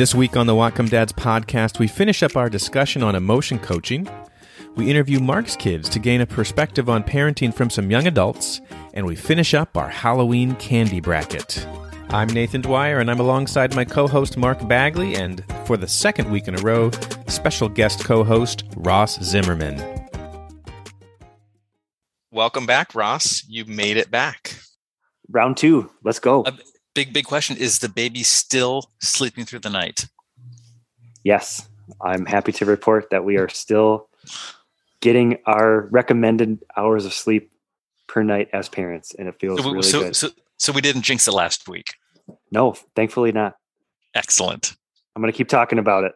This week on the Whatcom Dads podcast, we finish up our discussion on emotion coaching. We interview Mark's kids to gain a perspective on parenting from some young adults, and we finish up our Halloween candy bracket. I'm Nathan Dwyer, and I'm alongside my co host Mark Bagley, and for the second week in a row, special guest co host Ross Zimmerman. Welcome back, Ross. You made it back. Round two. Let's go. A big, big question Is the baby still sleeping through the night? Yes. I'm happy to report that we are still getting our recommended hours of sleep per night as parents, and it feels So, really so, good. so, so we didn't jinx it last week. no, thankfully not. Excellent. I'm going to keep talking about it.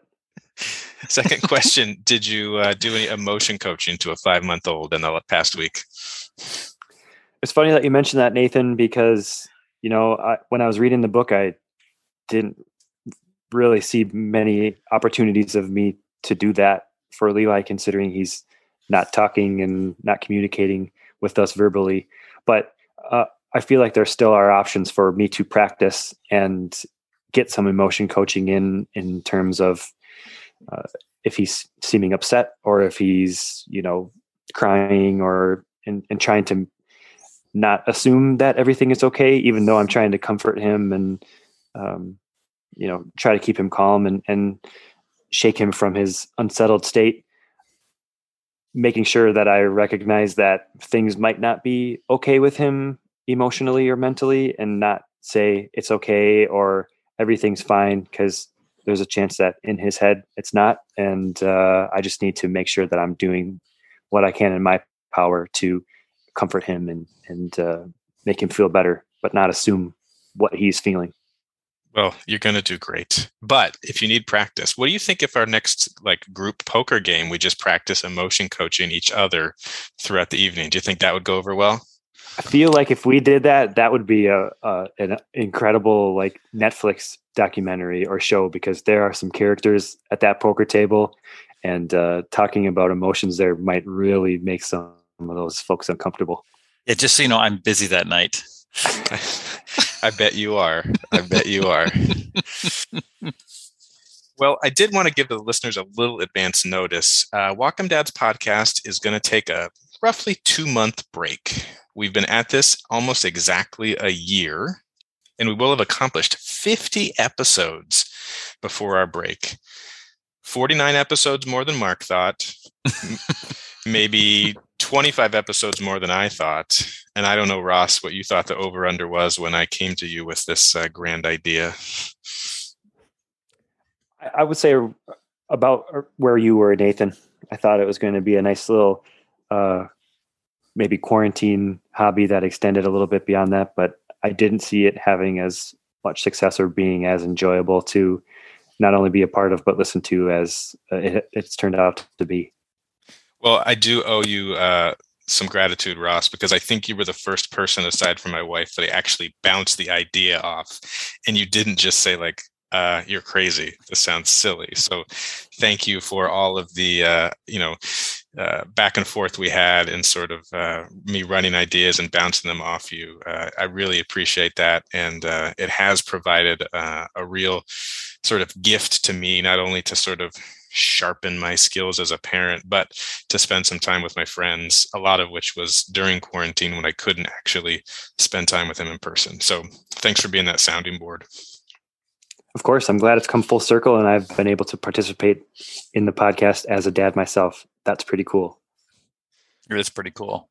Second question Did you uh, do any emotion coaching to a five month old in the past week? It's funny that you mentioned that, Nathan, because you know I, when I was reading the book, I didn't really see many opportunities of me to do that for Levi, considering he's not talking and not communicating with us verbally. But uh, I feel like there still are options for me to practice and get some emotion coaching in in terms of uh, if he's seeming upset or if he's you know crying or and, and trying to not assume that everything is okay even though i'm trying to comfort him and um, you know try to keep him calm and and shake him from his unsettled state. Making sure that i recognize that things might not be okay with him emotionally or mentally and not say it's okay or everything's fine because there's a chance that in his head it's not. And uh, i just need to make sure that i'm doing what i can in my power to comfort him and and uh, make him feel better but not assume what he's feeling Well, you're going to do great. But if you need practice, what do you think if our next like group poker game we just practice emotion coaching each other throughout the evening? Do you think that would go over well? i feel like if we did that that would be a, a an incredible like netflix documentary or show because there are some characters at that poker table and uh, talking about emotions there might really make some of those folks uncomfortable Yeah, just so you know, I'm busy that night. I bet you are. I bet you are. well, I did want to give the listeners a little advance notice. Uh, Whatcom Dad's podcast is going to take a roughly two month break. We've been at this almost exactly a year, and we will have accomplished 50 episodes before our break. 49 episodes more than Mark thought. Maybe 25 episodes more than I thought. And I don't know, Ross, what you thought the over under was when I came to you with this uh, grand idea. I, would say about uh, where you were, Nathan. I thought it was going to be a nice little, uh, maybe quarantine hobby that extended a little bit beyond that, but I didn't see it having as much success or being as enjoyable to not only be a part of but listen to as uh, it, it's turned out to be. Well, I do owe you uh, some gratitude, Ross, because I think you were the first person aside from my wife that I actually bounced the idea off. And you didn't just say, like, uh, you're crazy. This sounds silly. So thank you for all of the, uh, you know, uh, back and forth we had and sort of uh, me running ideas and bouncing them off you. Uh, I really appreciate that. And it has provided a real sort of gift to me, not only to sort of sharpen my skills as a parent, but to spend some time with my friends, a lot of which was during quarantine when I couldn't actually spend time with them in person. So thanks for being that sounding board. Of course, I'm glad it's come full circle and I've been able to participate in the podcast as a dad myself. That's pretty cool. It's pretty cool.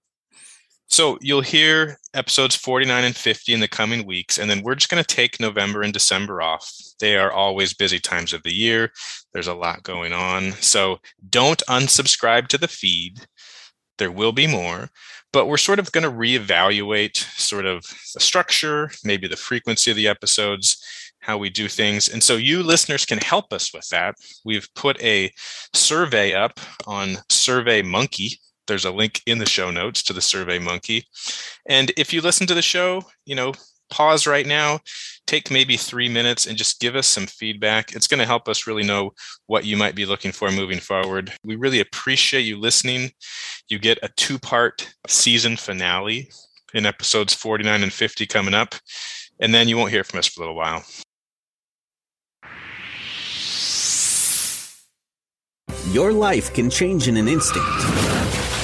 So you'll hear episodes 49 and 50 in the coming weeks, and then we're just going to take November and December off. They are always busy times of the year. There's a lot going on. So don't unsubscribe to the feed. There will be more, but we're sort of going to reevaluate sort of the structure, maybe the frequency of the episodes, how we do things. And so you listeners can help us with that. We've put a survey up on Survey Monkey there's a link in the show notes to the survey monkey. And if you listen to the show you know pause right now take maybe three minutes and just give us some feedback. It's going to help us really know what you might be looking for moving forward. We really appreciate you listening. You get a two part season finale in episodes 49 and 50 coming up and then you won't hear from us for a little while. Your life can change in an instant.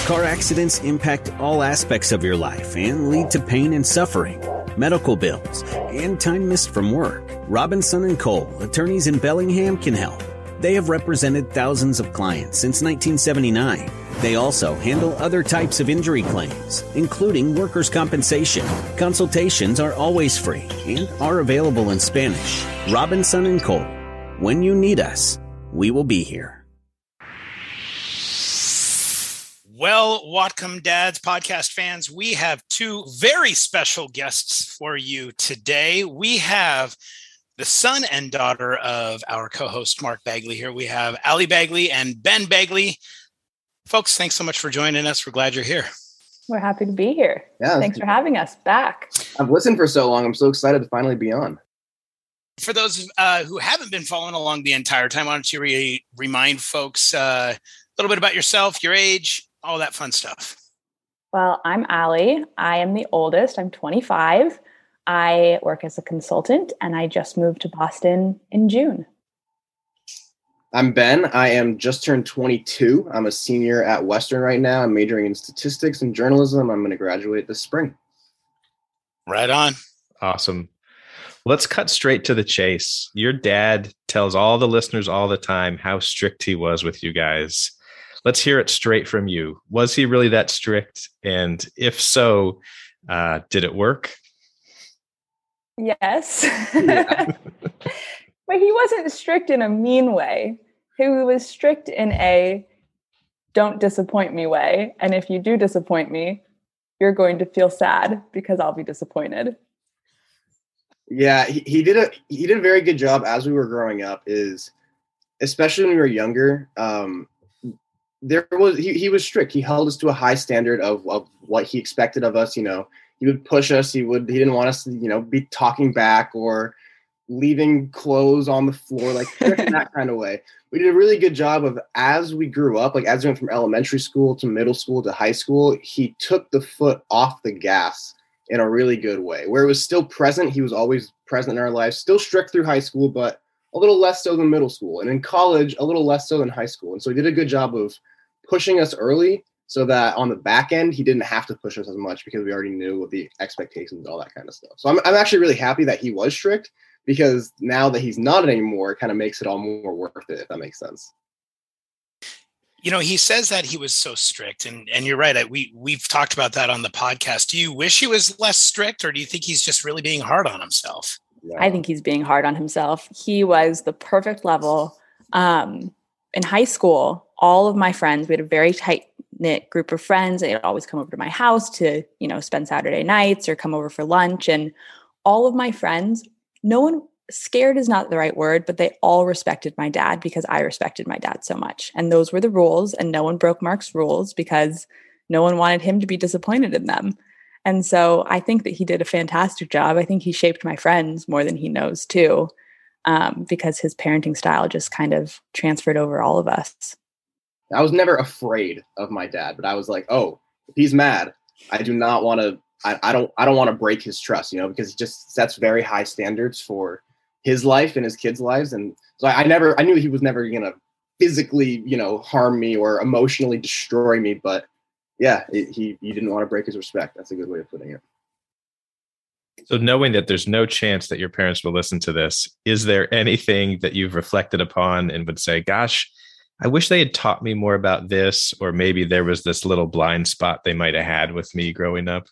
Car accidents impact all aspects of your life and lead to pain and suffering, medical bills, and time missed from work. Robinson and Cole, attorneys in Bellingham, can help. They have represented thousands of clients since 1979. They also handle other types of injury claims, including workers' compensation. Consultations are always free and are available in Spanish. Robinson and Cole. When you need us, we will be here. Well, Whatcom Dads podcast fans, we have two very special guests for you today. We have the son and daughter of our co-host Mark Bagley here. We have Ali Bagley and Ben Bagley. Folks, thanks so much for joining us. We're glad you're here. We're happy to be here. Yeah. Thanks for having us back. I've listened for so long. I'm so excited to finally be on. For those uh, who haven't been following along the entire time, why don't you re- remind folks uh, a little bit about yourself, your age, all that fun stuff? Well, I'm Ali. I am the oldest. I'm 25. I work as a consultant and I just moved to Boston in June. I'm Ben. I am just turned 22. I'm a senior at Western right now. I'm majoring in statistics and journalism. I'm going to graduate this spring. Right on. Awesome. Let's cut straight to the chase. Your dad tells all the listeners all the time how strict he was with you guys. Let's hear it straight from you. Was he really that strict? And if so, uh, did it work? Yes. Yeah. but he wasn't strict in a mean way. He was strict in a don't disappoint me way. And if you do disappoint me, you're going to feel sad because I'll be disappointed. Yeah, he, he did a he did a very good job as we were growing up. Is especially when we were younger. Um, there was he, he was strict. He held us to a high standard of, of what he expected of us. You know, he would push us. He would he didn't want us to you know be talking back or leaving clothes on the floor like that kind of way. We did a really good job of as we grew up, like as we went from elementary school to middle school to high school, he took the foot off the gas in a really good way. Where it was still present, he was always present in our lives, still strict through high school, but a little less so than middle school. And in college, a little less so than high school. And so he did a good job of pushing us early so that on the back end he didn't have to push us as much because we already knew what the expectations and all that kind of stuff. So I'm, I'm actually really happy that he was strict because now that he's not anymore, it kind of makes it all more worth it, if that makes sense. You know, he says that he was so strict, and and you're right. We we've talked about that on the podcast. Do you wish he was less strict, or do you think he's just really being hard on himself? Yeah. I think he's being hard on himself. He was the perfect level. Um, in high school, all of my friends, we had a very tight knit group of friends. They'd always come over to my house to, you know, spend Saturday nights or come over for lunch. And all of my friends, no one scared is not the right word, but they all respected my dad because I respected my dad so much. And those were the rules. And no one broke Mark's rules because no one wanted him to be disappointed in them. And so I think that he did a fantastic job. I think he shaped my friends more than he knows too, um, because his parenting style just kind of transferred over all of us. I was never afraid of my dad, but I was like, oh, he's mad, I do not want to. I, I don't. I don't want to break his trust, you know, because he just sets very high standards for his life and his kids' lives, and so I, I never. I knew he was never gonna physically, you know, harm me or emotionally destroy me, but yeah, it, he he didn't want to break his respect. That's a good way of putting it. So, knowing that there's no chance that your parents will listen to this, is there anything that you've reflected upon and would say, "Gosh, I wish they had taught me more about this, or maybe there was this little blind spot they might have had with me growing up.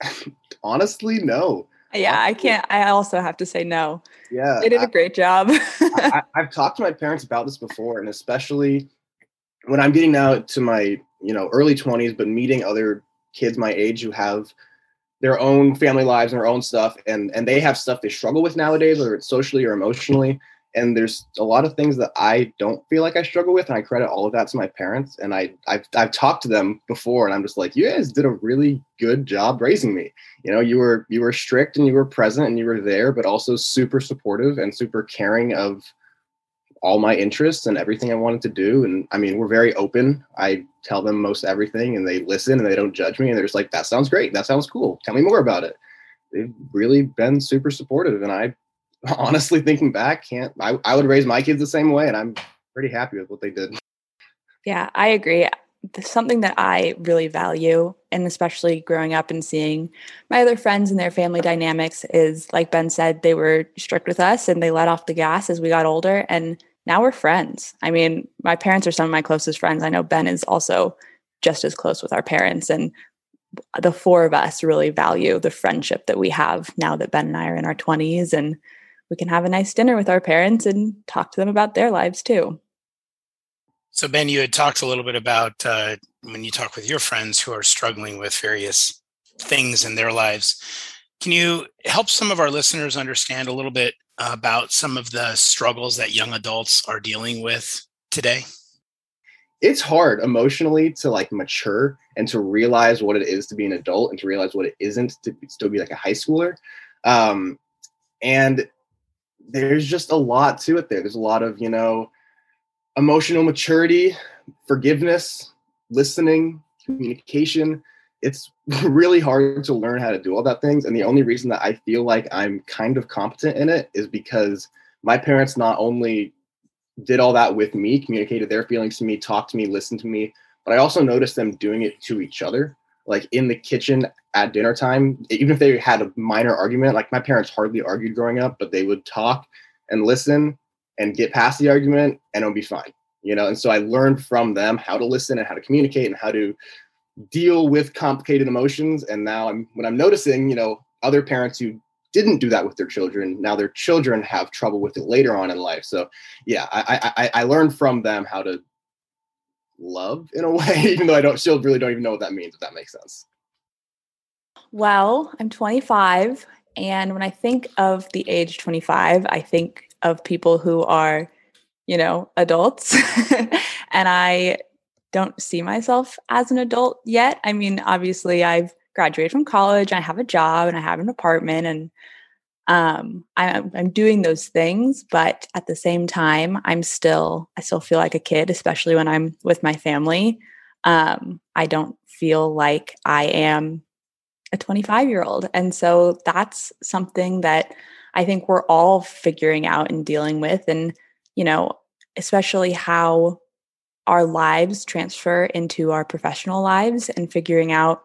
Honestly, no. Yeah, I can't. I also have to say no. Yeah, they did a great job. I, have talked to my parents about this before, and especially when I'm getting now to my you know early 20s, but meeting other kids my age who have their own family lives and their own stuff and and they have stuff they struggle with nowadays whether it's socially or emotionally and there's a lot of things that I don't feel like I struggle with and I credit all of that to my parents and I I've, I've talked to them before and I'm just like you guys did a really good job raising me you know you were you were strict and you were present and you were there but also super supportive and super caring of all my interests and everything I wanted to do. And I mean, we're very open. I tell them most everything and they listen and they don't judge me. And they're just like, that sounds great. That sounds cool. Tell me more about it. they've really been super supportive. And I honestly thinking back, can't I, I would raise my kids the same way and I'm pretty happy with what they did. Yeah, I agree. Something that I really value, and especially growing up and seeing my other friends and their family dynamics, is like Ben said, they were strict with us and they let off the gas as we got older. And now we're friends. I mean, my parents are some of my closest friends. I know Ben is also just as close with our parents. And the four of us really value the friendship that we have now that Ben and I are in our 20s and we can have a nice dinner with our parents and talk to them about their lives too. So, Ben, you had talked a little bit about uh, when you talk with your friends who are struggling with various things in their lives. Can you help some of our listeners understand a little bit about some of the struggles that young adults are dealing with today? It's hard emotionally to like mature and to realize what it is to be an adult and to realize what it isn't to still be like a high schooler. Um, and there's just a lot to it there. There's a lot of, you know, emotional maturity, forgiveness, listening, communication. It's really hard to learn how to do all that things. And the only reason that I feel like I'm kind of competent in it is because my parents not only did all that with me, communicated their feelings to me, talked to me, listened to me, but I also noticed them doing it to each other. Like in the kitchen at dinner time, even if they had a minor argument, like my parents hardly argued growing up, but they would talk and listen and get past the argument and it'll be fine you know? And so i learned from them how to listen and how to communicate and how to deal with complicated emotions. And now i'm when i'm noticing you know other parents who didn't do that with their children now their children have trouble with it later on in life. So yeah i i, I learned from them how to love in a way even though i don't still really don't even know what that means if that makes sense well i'm 25 and when i think of the age 25 i think of people who are, you know, adults. and I don't see myself as an adult yet. I mean, obviously, I've graduated from college, I have a job, and I have an apartment, and um, I'm, I'm doing those things. But at the same time, I'm still, I still feel like a kid, especially when I'm with my family. Um, I don't feel like I am a 25 year old. And so that's something that I think we're all figuring out and dealing with. And, you know, especially how our lives transfer into our professional lives and figuring out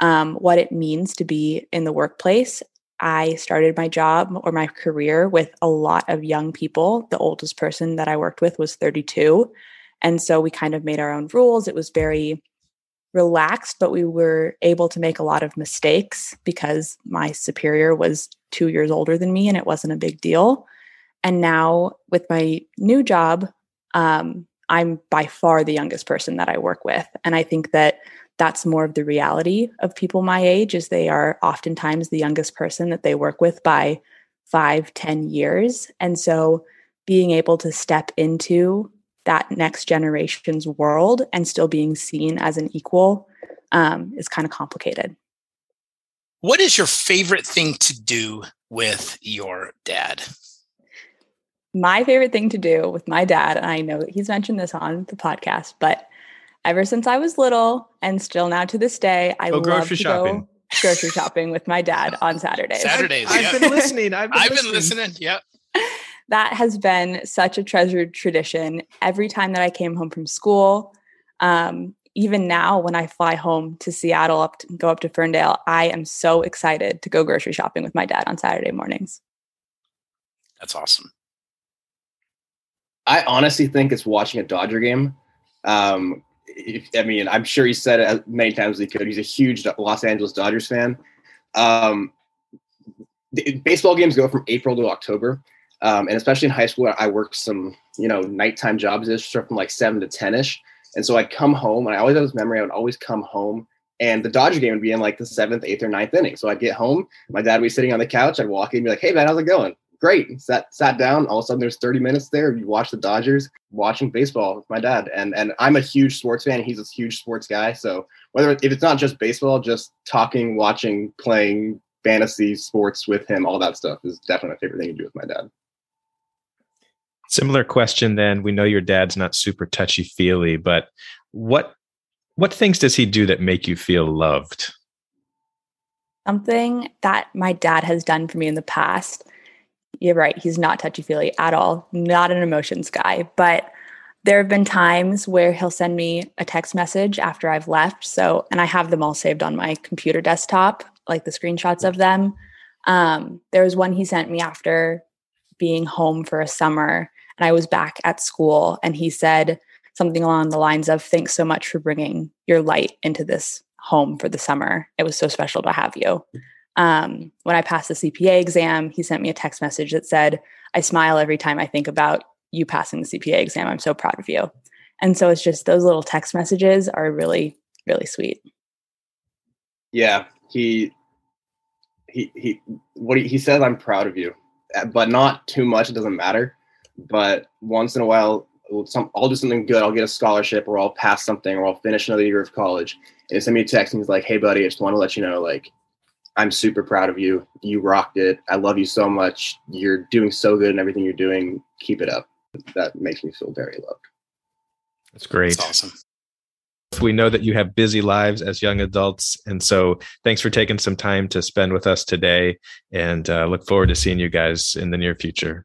um, what it means to be in the workplace. I started my job or my career with a lot of young people. The oldest person that I worked with was 32. And so we kind of made our own rules. It was very relaxed, but we were able to make a lot of mistakes because my superior was two years older than me and it wasn't a big deal. And now with my new job, um, I'm by far the youngest person that I work with. And I think that that's more of the reality of people my age is they are oftentimes the youngest person that they work with by five, ten years. And so being able to step into that next generation's world and still being seen as an equal um, is kind of complicated. What is your favorite thing to do with your dad? My favorite thing to do with my dad, and I know he's mentioned this on the podcast, but ever since I was little and still now to this day, I go love to shopping. go grocery shopping with my dad on Saturdays. Saturdays. I've, I've been listening. I've been, I've listening. been listening. Yep that has been such a treasured tradition. Every time that I came home from school, um, even now when I fly home to Seattle, up to, go up to Ferndale, I am so excited to go grocery shopping with my dad on Saturday mornings. That's awesome. I honestly think it's watching a Dodger game. Um, if, I mean, I'm sure he said it as many times as he could. He's a huge Los Angeles Dodgers fan. Um, the, baseball games go from April to October. Um, and especially in high school, I worked some, you know, nighttime jobs from like seven to 10 ish. And so I'd come home and I always have this memory. I would always come home and the Dodger game would be in like the seventh, eighth, or ninth inning. So I'd get home, my dad would be sitting on the couch. I'd walk in and be like, hey, man, how's it going? Great. Sat, sat down. All of a sudden, there's 30 minutes there. You watch the Dodgers watching baseball with my dad. And, and I'm a huge sports fan. He's a huge sports guy. So whether if it's not just baseball, just talking, watching, playing fantasy sports with him, all that stuff is definitely my favorite thing to do with my dad. Similar question then. We know your dad's not super touchy feely, but what what things does he do that make you feel loved? something that my dad has done for me in the past. You're right, he's not touchy feely at all, not an emotions guy. But there have been times where he'll send me a text message after I've left. So, and I have them all saved on my computer desktop, like the screenshots of them. Um, there was one he sent me after being home for a summer, and I was back at school, and he said something along the lines of, Thanks so much for bringing your light into this home for the summer. It was so special to have you. Um, when I passed the CPA exam, he sent me a text message that said, I smile every time I think about you passing the CPA exam. I'm so proud of you. And so it's just those little text messages are really, really sweet. Yeah, he he he what he, he says I'm proud of you, uh, but not too much. It doesn't matter. But once in a while, some I'll do something good. I'll get a scholarship, or I'll pass something, or I'll finish another year of college. And he sent me a text, and he's like, "Hey, buddy, I just want to let you know, like, I'm super proud of you. You rocked it. I love you so much. You're doing so good in everything you're doing. Keep it up." That makes me feel very loved. That's great. That's awesome. We know that you have busy lives as young adults. And so thanks for taking some time to spend with us today and uh, look forward to seeing you guys in the near future.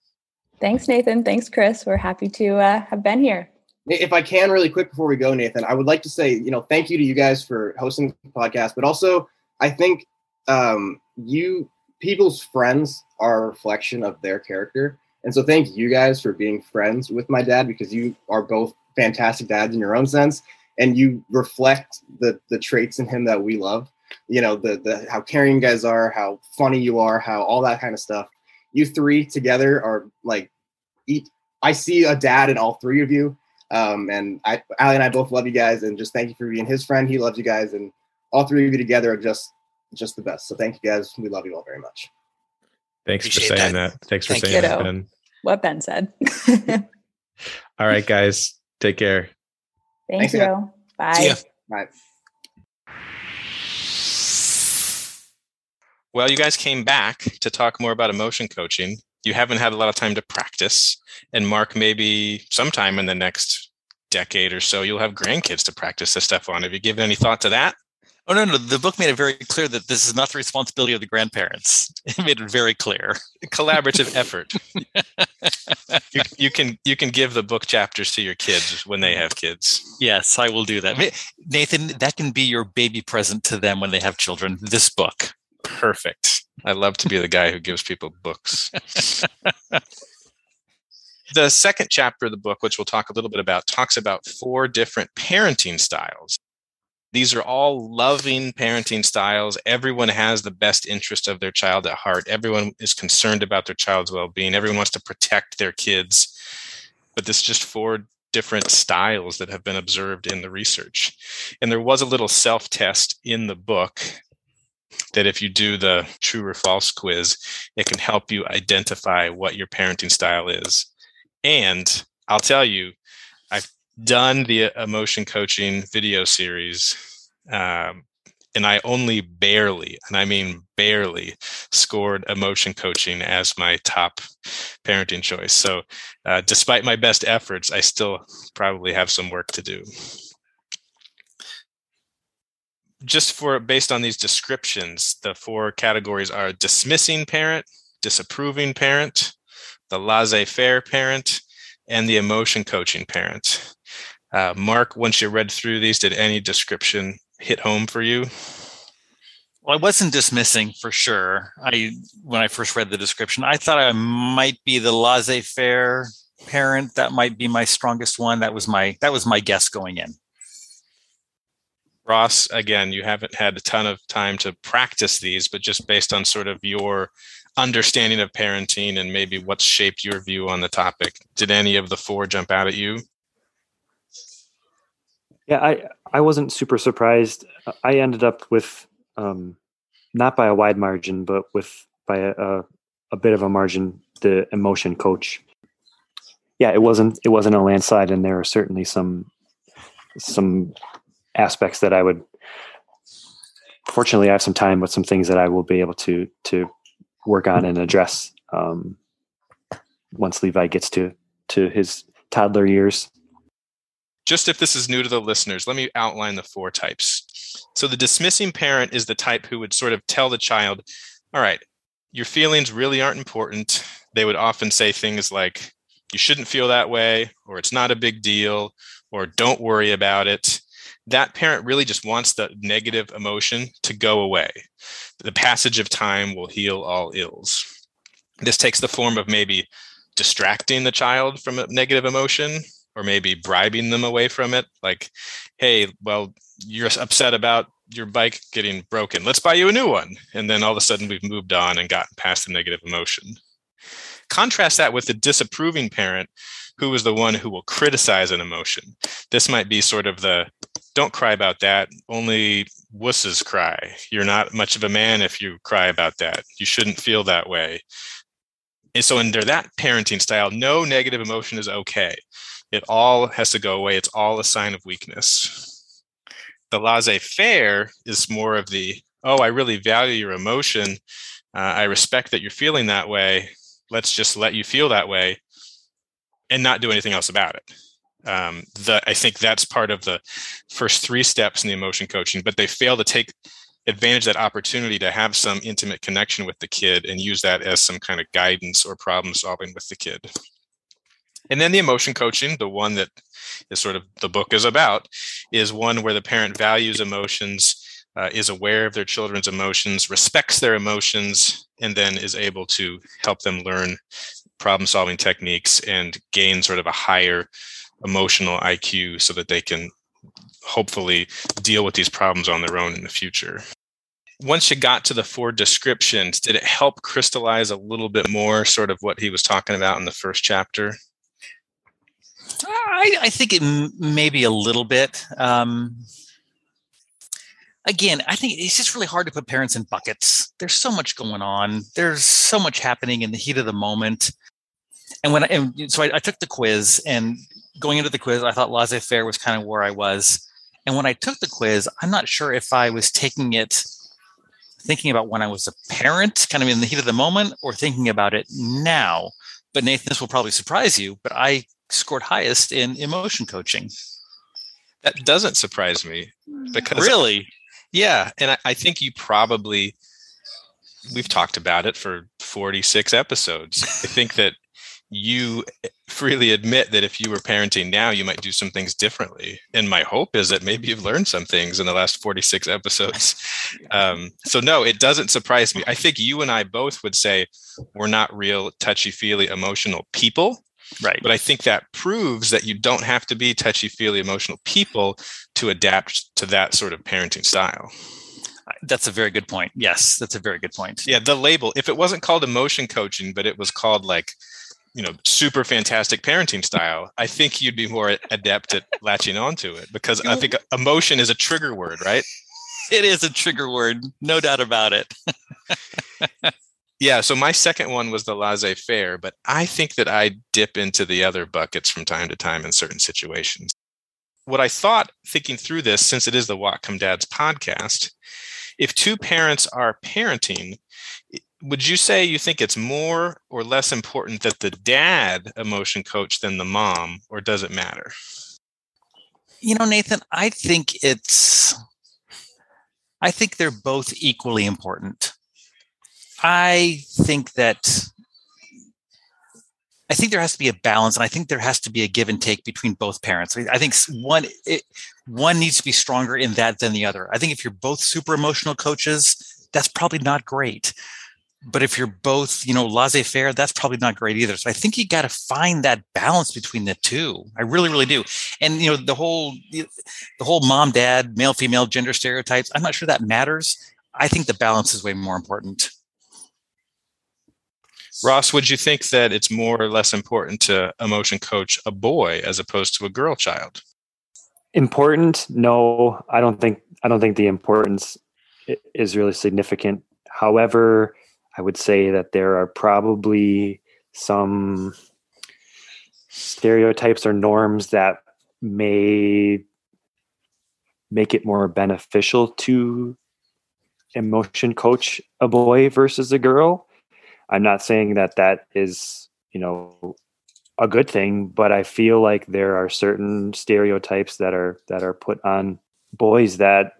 Thanks, Nathan. Thanks, Chris. We're happy to uh, have been here. If I can, really quick before we go, Nathan, I would like to say, you know, thank you to you guys for hosting the podcast, but also I think um, you people's friends are a reflection of their character. And so thank you guys for being friends with my dad because you are both fantastic dads in your own sense and you reflect the the traits in him that we love. You know, the the how caring you guys are, how funny you are, how all that kind of stuff. You three together are like eat I see a dad in all three of you. Um, and I, Ali and I both love you guys, and just thank you for being his friend. He loves you guys, and all three of you together are just just the best. So thank you guys. We love you all very much. Thanks Appreciate for saying that. that. Thanks for Thank saying that, Ben. What Ben said. All right, guys. Take care. Thank Thanks, you. man. Bye. See ya. Bye. Well, you guys came back to talk more about emotion coaching. You haven't had a lot of time to practice. And Mark, maybe sometime in the next decade or so, you'll have grandkids to practice this stuff on. Have you given any thought to that? Oh no, no. The book made it very clear that this is not the responsibility of the grandparents. It made it very clear. Collaborative effort. You, you can you can give the book chapters to your kids when they have kids. Yes, I will do that. Nathan, that can be your baby present to them when they have children. This book. Perfect. I love to be the guy who gives people books. the second chapter of the book, which we'll talk a little bit about, talks about four different parenting styles. These are all loving parenting styles. Everyone has the best interest of their child at heart. Everyone is concerned about their child's well being. Everyone wants to protect their kids. But this is just four different styles that have been observed in the research. And there was a little self test in the book that if you do the true or false quiz, it can help you identify what your parenting style is. And I'll tell you, done the emotion coaching video series, um, and I only barely, and I mean barely, scored emotion coaching as my top parenting choice. So, uh, despite my best efforts, I still probably have some work to do just for based on these descriptions, the four categories are dismissing parent, disapproving parent, the laissez-faire parent, and the emotion coaching parent. Uh, Mark, once you read through these, did any description hit home for you? Well, I wasn't dismissing for sure. I when I first read the description, I thought I might be the laissez-faire parent. That might be my strongest one. That was my that was my guess going in. Ross, again, you haven't had a ton of time to practice these, but just based on sort of your understanding of parenting and maybe what's shaped your view on the topic, did any of the four jump out at you? Yeah, I I wasn't super surprised. I ended up with um, not by a wide margin, but with by a, a, a bit of a margin. The emotion coach. Yeah, it wasn't it wasn't a landslide, and there are certainly some some aspects that I would. Fortunately, I have some time with some things that I will be able to to work on and address um, once Levi gets to to his toddler years. Just if this is new to the listeners, let me outline the four types. So the dismissing parent is the type who would sort of tell the child, all right, your feelings really aren't important. They would often say things like, you shouldn't feel that way, or it's not a big deal, or don't worry about it. That parent really just wants the negative emotion to go away. The passage of time will heal all ills. This takes the form of maybe distracting the child from a negative emotion or maybe bribing them away from it like hey well you're upset about your bike getting broken. Let's buy you a new one. And then all of a sudden we've moved on and gotten past the negative emotion. Contrast that with the disapproving parent who is the one who will criticize an emotion. This might be sort of the don't cry about that. Only wusses cry. You're not much of a man if you cry about that. You shouldn't feel that way. And so under that parenting style no negative emotion is okay it all has to go away. It's all a sign of weakness. The laissez faire is more of the, oh, I really value your emotion. Uh, I respect that you're feeling that way. Let's just let you feel that way and not do anything else about it. Um, the, I think that's part of the first three steps in the emotion coaching, but they fail to take advantage of that opportunity to have some intimate connection with the kid and use that as some kind of guidance or problem solving with the kid. And then the emotion coaching, the one that is sort of the book is about, is one where the parent values emotions, uh, is aware of their children's emotions, respects their emotions, and then is able to help them learn problem solving techniques and gain sort of a higher emotional IQ so that they can hopefully deal with these problems on their own in the future. Once you got to the four descriptions, did it help crystallize a little bit more sort of what he was talking about in the first chapter? I, I think it m- maybe a little bit. Um, again, I think it's just really hard to put parents in buckets. There's so much going on. There's so much happening in the heat of the moment. And when I, and so I, I took the quiz, and going into the quiz, I thought laissez faire was kind of where I was. And when I took the quiz, I'm not sure if I was taking it thinking about when I was a parent, kind of in the heat of the moment, or thinking about it now. But Nathan, this will probably surprise you, but I scored highest in emotion coaching. That doesn't surprise me because really, yeah, and I, I think you probably we've talked about it for 46 episodes. I think that you freely admit that if you were parenting now, you might do some things differently. And my hope is that maybe you've learned some things in the last 46 episodes. Um, so, no, it doesn't surprise me. I think you and I both would say we're not real touchy feely emotional people. Right. But I think that proves that you don't have to be touchy feely emotional people to adapt to that sort of parenting style. That's a very good point. Yes, that's a very good point. Yeah, the label, if it wasn't called emotion coaching, but it was called like, you know, super fantastic parenting style, I think you'd be more adept at latching onto it because I think emotion is a trigger word, right? It is a trigger word, no doubt about it. yeah so my second one was the laissez-faire but i think that i dip into the other buckets from time to time in certain situations. What i thought thinking through this since it is the whatcom dads podcast if two parents are parenting would you say you think it's more or less important that the dad emotion coach than the mom or does it matter? You know nathan i think it's i think they're both equally important I think that I think there has to be a balance, and I think there has to be a give and take between both parents. I think one it, one needs to be stronger in that than the other. I think if you're both super emotional coaches, that's probably not great. But if you're both, you know, laissez-faire, that's probably not great either. So I think you got to find that balance between the two. I really, really do. And you know, the whole the whole mom, dad, male, female gender stereotypes. I'm not sure that matters. I think the balance is way more important. Ross, would you think that it's more or less important to emotion coach a boy as opposed to a girl child? Important? No, I don't think. I don't think the importance is really significant. However, I would say that there are probably some stereotypes or norms that may make it more beneficial to emotion coach a boy versus a girl I'm not saying that that is, you know, a good thing, but I feel like there are certain stereotypes that are that are put on boys that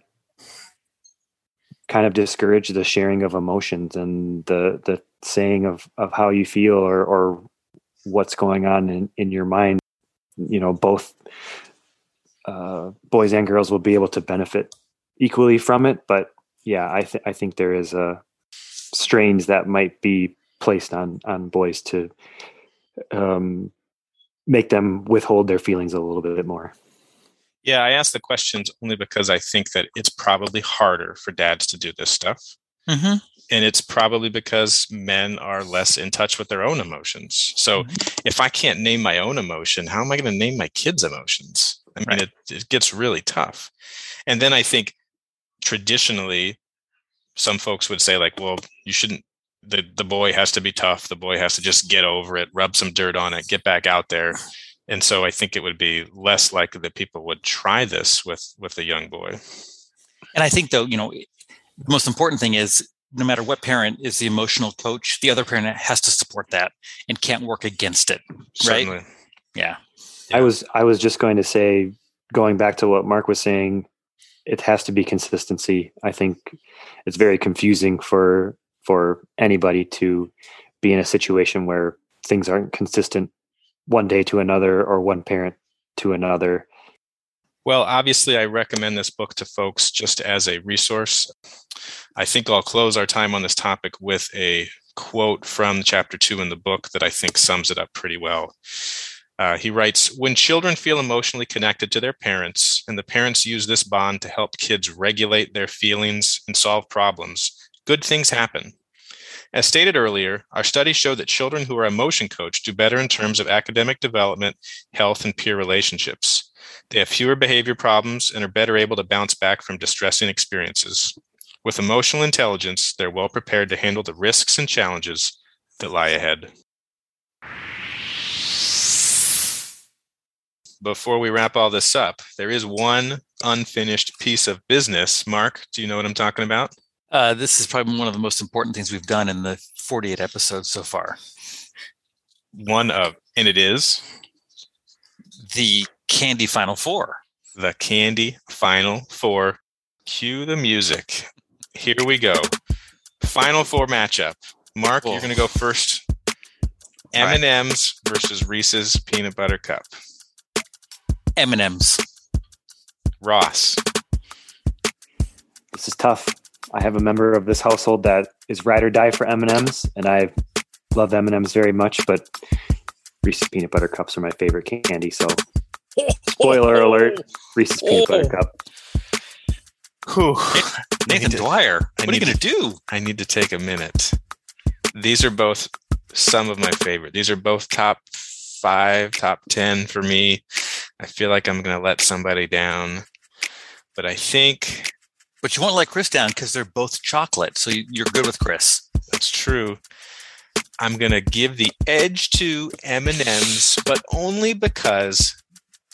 kind of discourage the sharing of emotions and the the saying of of how you feel or or what's going on in in your mind. You know both uh, boys and girls will be able to benefit equally from it but yeah i th- i think there is a strains that might be placed on on boys to um make them withhold their feelings a little bit more Yeah, I asked the questions only because I think that it's probably harder for dads to do this stuff. Mm-hmm. And it's probably because men are less in touch with their own emotions. So if I can't name my own emotion, how am I going to name my kids' emotions? I mean, Right. it, it gets really tough. And then I think traditionally, some folks would say, like, well, you shouldn't, the, the boy has to be tough. The boy has to just get over it, rub some dirt on it, get back out there. And so I think it would be less likely that people would try this with with a young boy. And I think, though, you know, the most important thing is no matter what parent is the emotional coach, the other parent has to support that and can't work against it. Right. Certainly. Yeah. I was I was just going to say, going back to what Mark was saying, it has to be consistency. I think it's very confusing for for anybody to be in a situation where things aren't consistent one day to another or one parent to another. Well, obviously, I recommend this book to folks just as a resource. I think I'll close our time on this topic with a quote from chapter two in the book that I think sums it up pretty well. Uh, he writes When children feel emotionally connected to their parents, and the parents use this bond to help kids regulate their feelings and solve problems, good things happen. As stated earlier, our studies show that children who are emotion coached do better in terms of academic development, health, and peer relationships. They have fewer behavior problems and are better able to bounce back from distressing experiences. With emotional intelligence, they're well prepared to handle the risks and challenges that lie ahead. Before we wrap all this up, there is one unfinished piece of business. Mark, do you know what I'm talking about? Uh, this is probably one of the most important things we've done in the 48 episodes so far. One of, and it is The Candy Final Four. the Candy Final Four. Cue the music. Here we go. Final Four matchup. Mark, you're going to go first. M&M's versus Reese's Peanut Butter Cup. M&M's. Ross. This is tough. I have a member of this household that is ride or die for M and M's, and I love M and M's very much. But Reese's peanut butter cups are my favorite candy. So, spoiler alert: Reese's peanut butter cup. Whew. Nathan to- Dwyer. I What are you going to do? I need to take a minute. These are both some of my favorite. These are both top five, top 10 for me. I feel like I'm going to let somebody down. But I think But you won't let Chris down because they're both chocolate. So you- you're good with Chris. that's true. I'm going to give the edge to M&Ms, but only because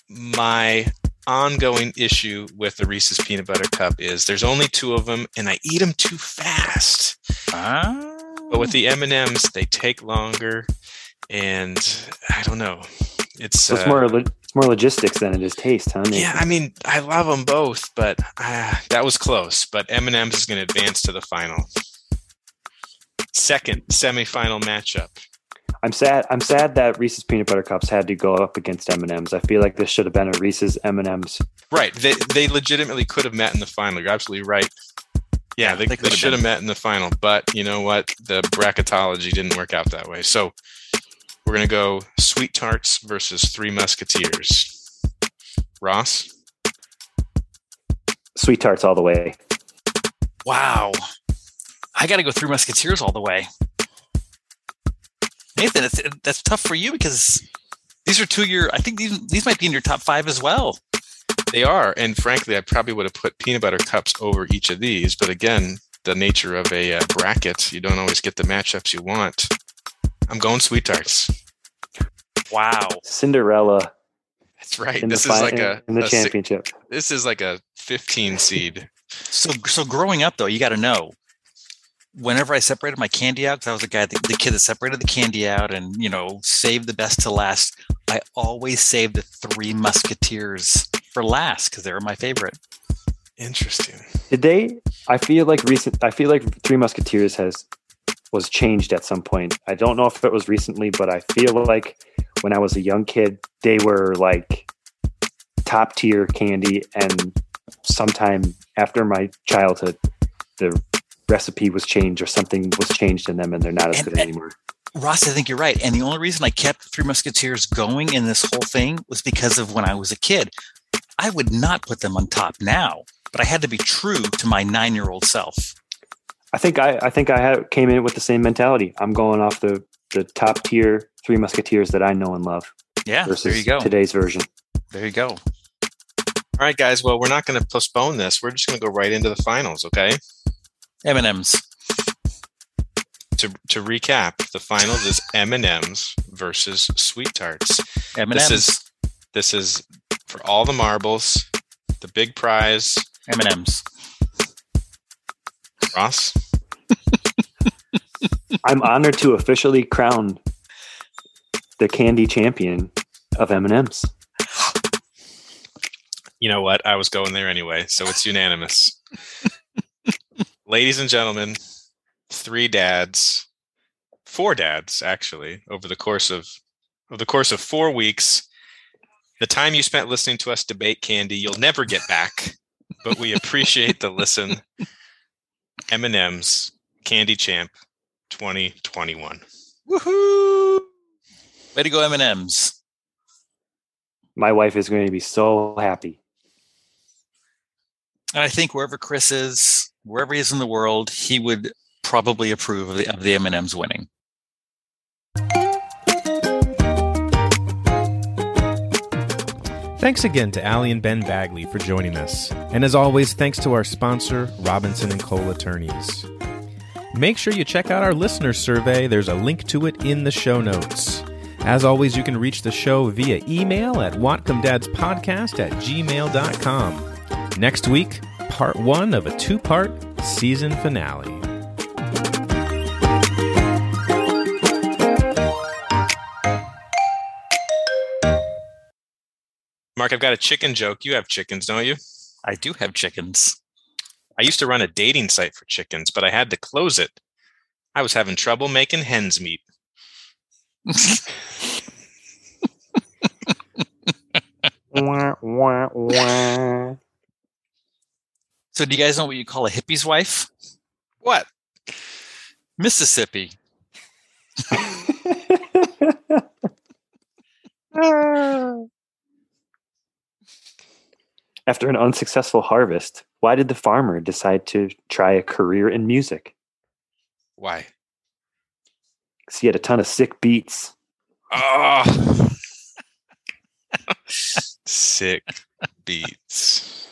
my ongoing issue with the Reese's peanut butter cup is there's only two of them and I eat them too fast. Ah. but with the m&ms they take longer and i don't know it's So it's uh, more lo- it's more logistics than it is taste, huh? Nathan? yeah i mean i love them both but uh, that was close but m&ms is going to advance to the final second semifinal matchup I'm sad. I'm sad that Reese's peanut butter cups had to go up against M and M's. I feel like this should have been a Reese's M and M's. right they, they legitimately could have met in the final you're absolutely right yeah, Yeah, they, they they should have met in the final but you know what the bracketology didn't work out that way so we're going to go sweet tarts versus three musketeers ross Sweet tarts all the way. Wow. I got to go Three Musketeers all the way. Nathan, it's, that's tough for you because these are two of your, I think these, these might be in your top five as well. They are, and frankly, I probably would have put peanut butter cups over each of these. But again, the nature of a uh, bracket, you don't always get the matchups you want. I'm going sweet tarts. Wow. Cinderella That's right. This is fi- like a, in the a si- championship. this is like a 15 seed. So, so growing up though, you got to know whenever I separated my candy out, because I was the guy, the, the kid that separated the candy out and you know saved the best to last. I always saved the Three Musketeers for last because they were my favorite. Interesting. Did they? I feel like recent. I feel like Three Musketeers has was changed at some point. I don't know if it was recently, but I feel like when I was a young kid, they were like top tier candy, and sometime after my childhood, the recipe was changed or something was changed in them, and they're not as And- good anymore. Ross, I think you're right. And the only reason I kept Three Musketeers going in this whole thing was because of when I was a kid. I would not put them on top now, but I had to be true to my nine year old self. I think I, I think I had, came in with the same mentality. I'm going off the the top tier Three Musketeers that I know and love Yeah, versus there you go. today's version. There you go. All right, guys. Well, we're not going to postpone this. We're just going to go right into the finals. Okay. M&M's. To to recap, the finals is M and M's versus Sweet Tarts. M&M's. This is this is for all the marbles. The big prize, M&M's. Ross. I'm honored to officially crown the candy champion of M&M's. You know what? I was going there anyway, so it's unanimous. Ladies and gentlemen, three dads, four dads actually, over the course of over the course of four weeks. The time you spent listening to us debate candy, you'll never get back, but we appreciate the listen. M&M's Candy Champ 2021. Woohoo! Way to go, M&M's. My wife is going to be so happy. And I think wherever Chris is, wherever he is in the world, he would probably approve of the, of the M&M's winning. Thanks again to Allie and Ben Bagley for joining us. And as always, thanks to our sponsor, Robinson and Cole Attorneys. Make sure you check out our listener survey. There's a link to it in the show notes. As always, you can reach the show via email at whatcomedadspodcast at gmail.com. Next week, part one of a two part season finale. Mark, I've got a chicken joke. You have chickens, don't you? I do have chickens. I used to run a dating site for chickens, but I had to close it. I was having trouble making hens meet. So do you guys know what you call a hippie's wife? What? Mississippi. Ah. After an unsuccessful harvest, why did the farmer decide to try a career in music? Why? Because he had a ton of sick beats. Oh. Sick beats.